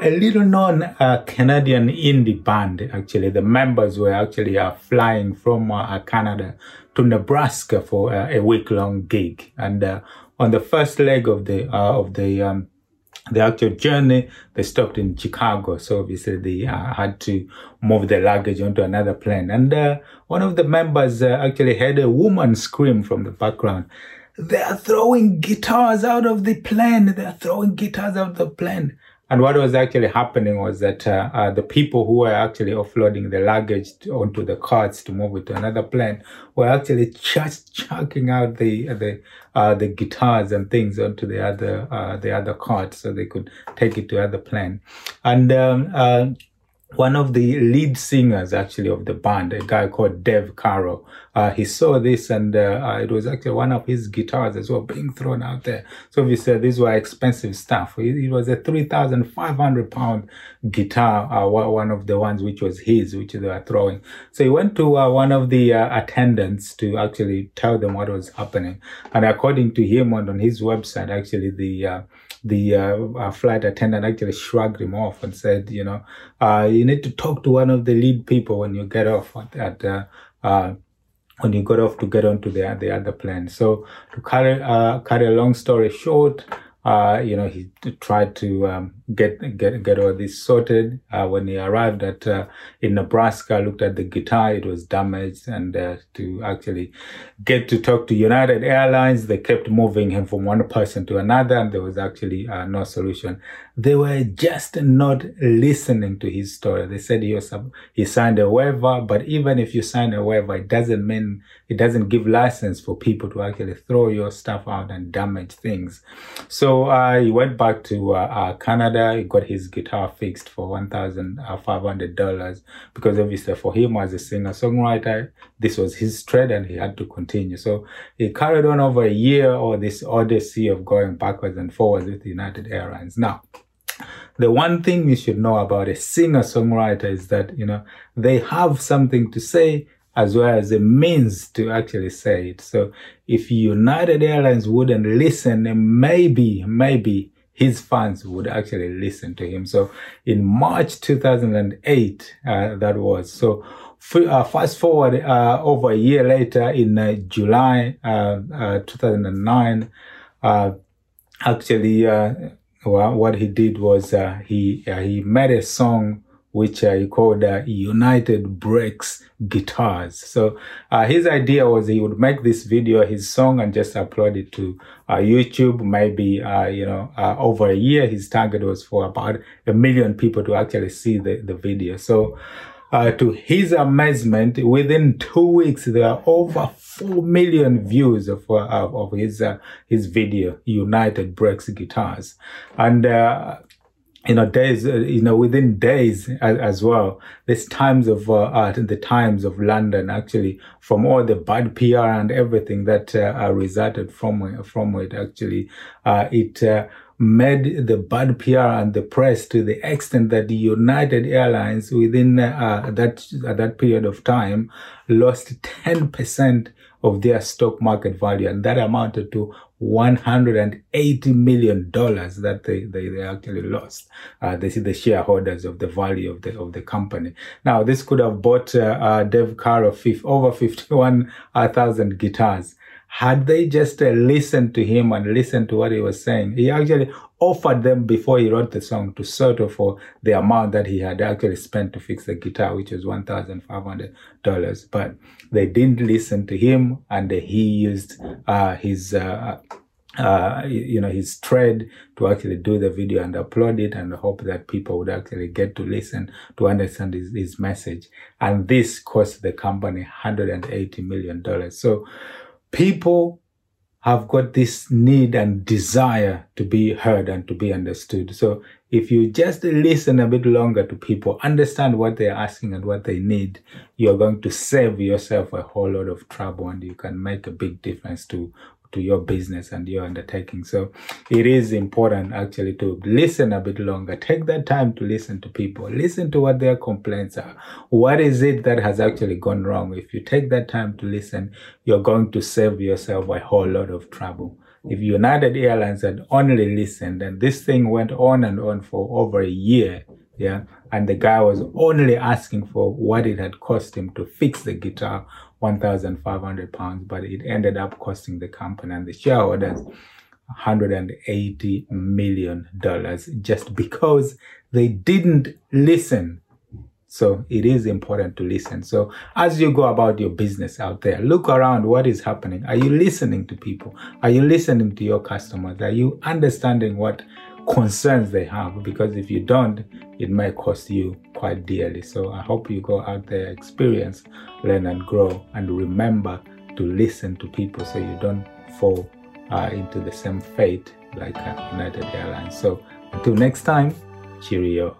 a little known uh, Canadian indie band. Actually, the members were actually uh, flying from uh, Canada to Nebraska for uh, a week long gig. And uh, on the first leg of the uh, of the um, the actual journey, they stopped in Chicago. So obviously they had to move the luggage onto another plane. And one of the members actually heard a woman scream from the background they are throwing guitars out of the plane. They are throwing guitars out of the plane. And what was actually happening was that uh, uh, the people who were actually offloading the luggage onto the carts to move it to another plane were actually just chucking out the the uh, the guitars and things onto the other uh, the other carts so they could take it to other plane. And um, uh, one of the lead singers actually of the band, a guy called Dave Carroll, uh, he saw this and uh, uh, it was actually one of his guitars as well being thrown out there. So obviously these were expensive stuff. It, was a 3,500 pound guitar, uh, one of the ones which was his, which they were throwing. So he went to uh, one of the uh, attendants to actually tell them what was happening. And according to him on, on his website, actually the the flight attendant actually shrugged him off and said, you know, you need to talk to one of the lead people when you get off at, at uh, uh when you got off to get onto the the other plane. So to carry uh, carry a long story short, uh, you know, he tried to um, get get get all this sorted. Uh, when he arrived at uh, in Nebraska, looked at the guitar; it was damaged, and uh, to actually get to talk to United Airlines, they kept moving him from one person to another, and there was actually uh, no solution. They were just not listening to his story. They said he was he signed a waiver, but even if you sign a waiver, it doesn't mean it doesn't give license for people to actually throw your stuff out and damage things. So uh, he went back to uh, Canada he got his guitar fixed for $1,500 because obviously for him as a singer songwriter, this was his trade and he had to continue. So he carried on over a year or this odyssey of going backwards and forwards with United Airlines. Now, the one thing you should know about a singer songwriter is that, you know, they have something to say as well as a means to actually say it. So if United Airlines wouldn't listen, maybe, maybe his fans would actually listen to him. So in March 2008, uh, that was so. Uh, fast forward uh, over a year later, in uh, July uh, uh, 2009, actually, well, what he did was he he made a song which uh, he called uh, United Breaks Guitars. So uh, his idea was he would make this video, his song, and just upload it to uh, YouTube. Maybe uh, you know uh, over a year, his target was for about a million people to actually see the the video. So. to his amazement, within two weeks, there are over four million views of of, of his his video, United Breaks Guitars, and you know days uh, you know within days as, as well. There's times of uh, the times of london actually from all the bad pr and everything that uh, resulted from from it actually. Uh, it uh, made the bad PR and the press to the extent that the United Airlines within uh, that that period of time lost 10% of their stock market value and that amounted to 180 million dollars that they, they, they actually lost. Uh, they see the shareholders of the value of the of the company. Now this could have bought uh, uh, Dave Carroll over 51,000 guitars had they just uh, listened to him and listened to what he was saying, he actually offered them before he wrote the song to settle for the amount that he had actually spent to fix the guitar, which was $1,500. But they didn't listen to him and he used uh, his uh, uh, you know, his trade to actually do the video and upload it and hope that people would actually get to listen to understand his, his message. And this cost the company $180 million. So people have got this need and desire to be heard and to be understood. So if you just listen a bit longer to people, understand what they're asking and what they need, you're going to save yourself a whole lot of trouble and you can make a big difference to to your business and your undertaking. So it is important actually to listen a bit longer. Take that time to listen to people. Listen to what their complaints are. What is it that has actually gone wrong? If you take that time to listen, you're going to save yourself a whole lot of trouble. If United Airlines had only listened and this thing went on and on for over a year, yeah, and the guy was only asking for what it had cost him to fix the guitar 1,500 pounds, but it ended up costing the company and the shareholders 180 million dollars just because they didn't listen. So it is important to listen. So as you go about your business out there, look around what is happening. Are you listening to people? Are you listening to your customers? Are you understanding what concerns they have because if you don't, it might cost you quite dearly. So I hope you go out there, experience, learn, and grow, and remember to listen to people so you don't fall uh, into the same fate like uh, United Airlines. So until next time, cheerio.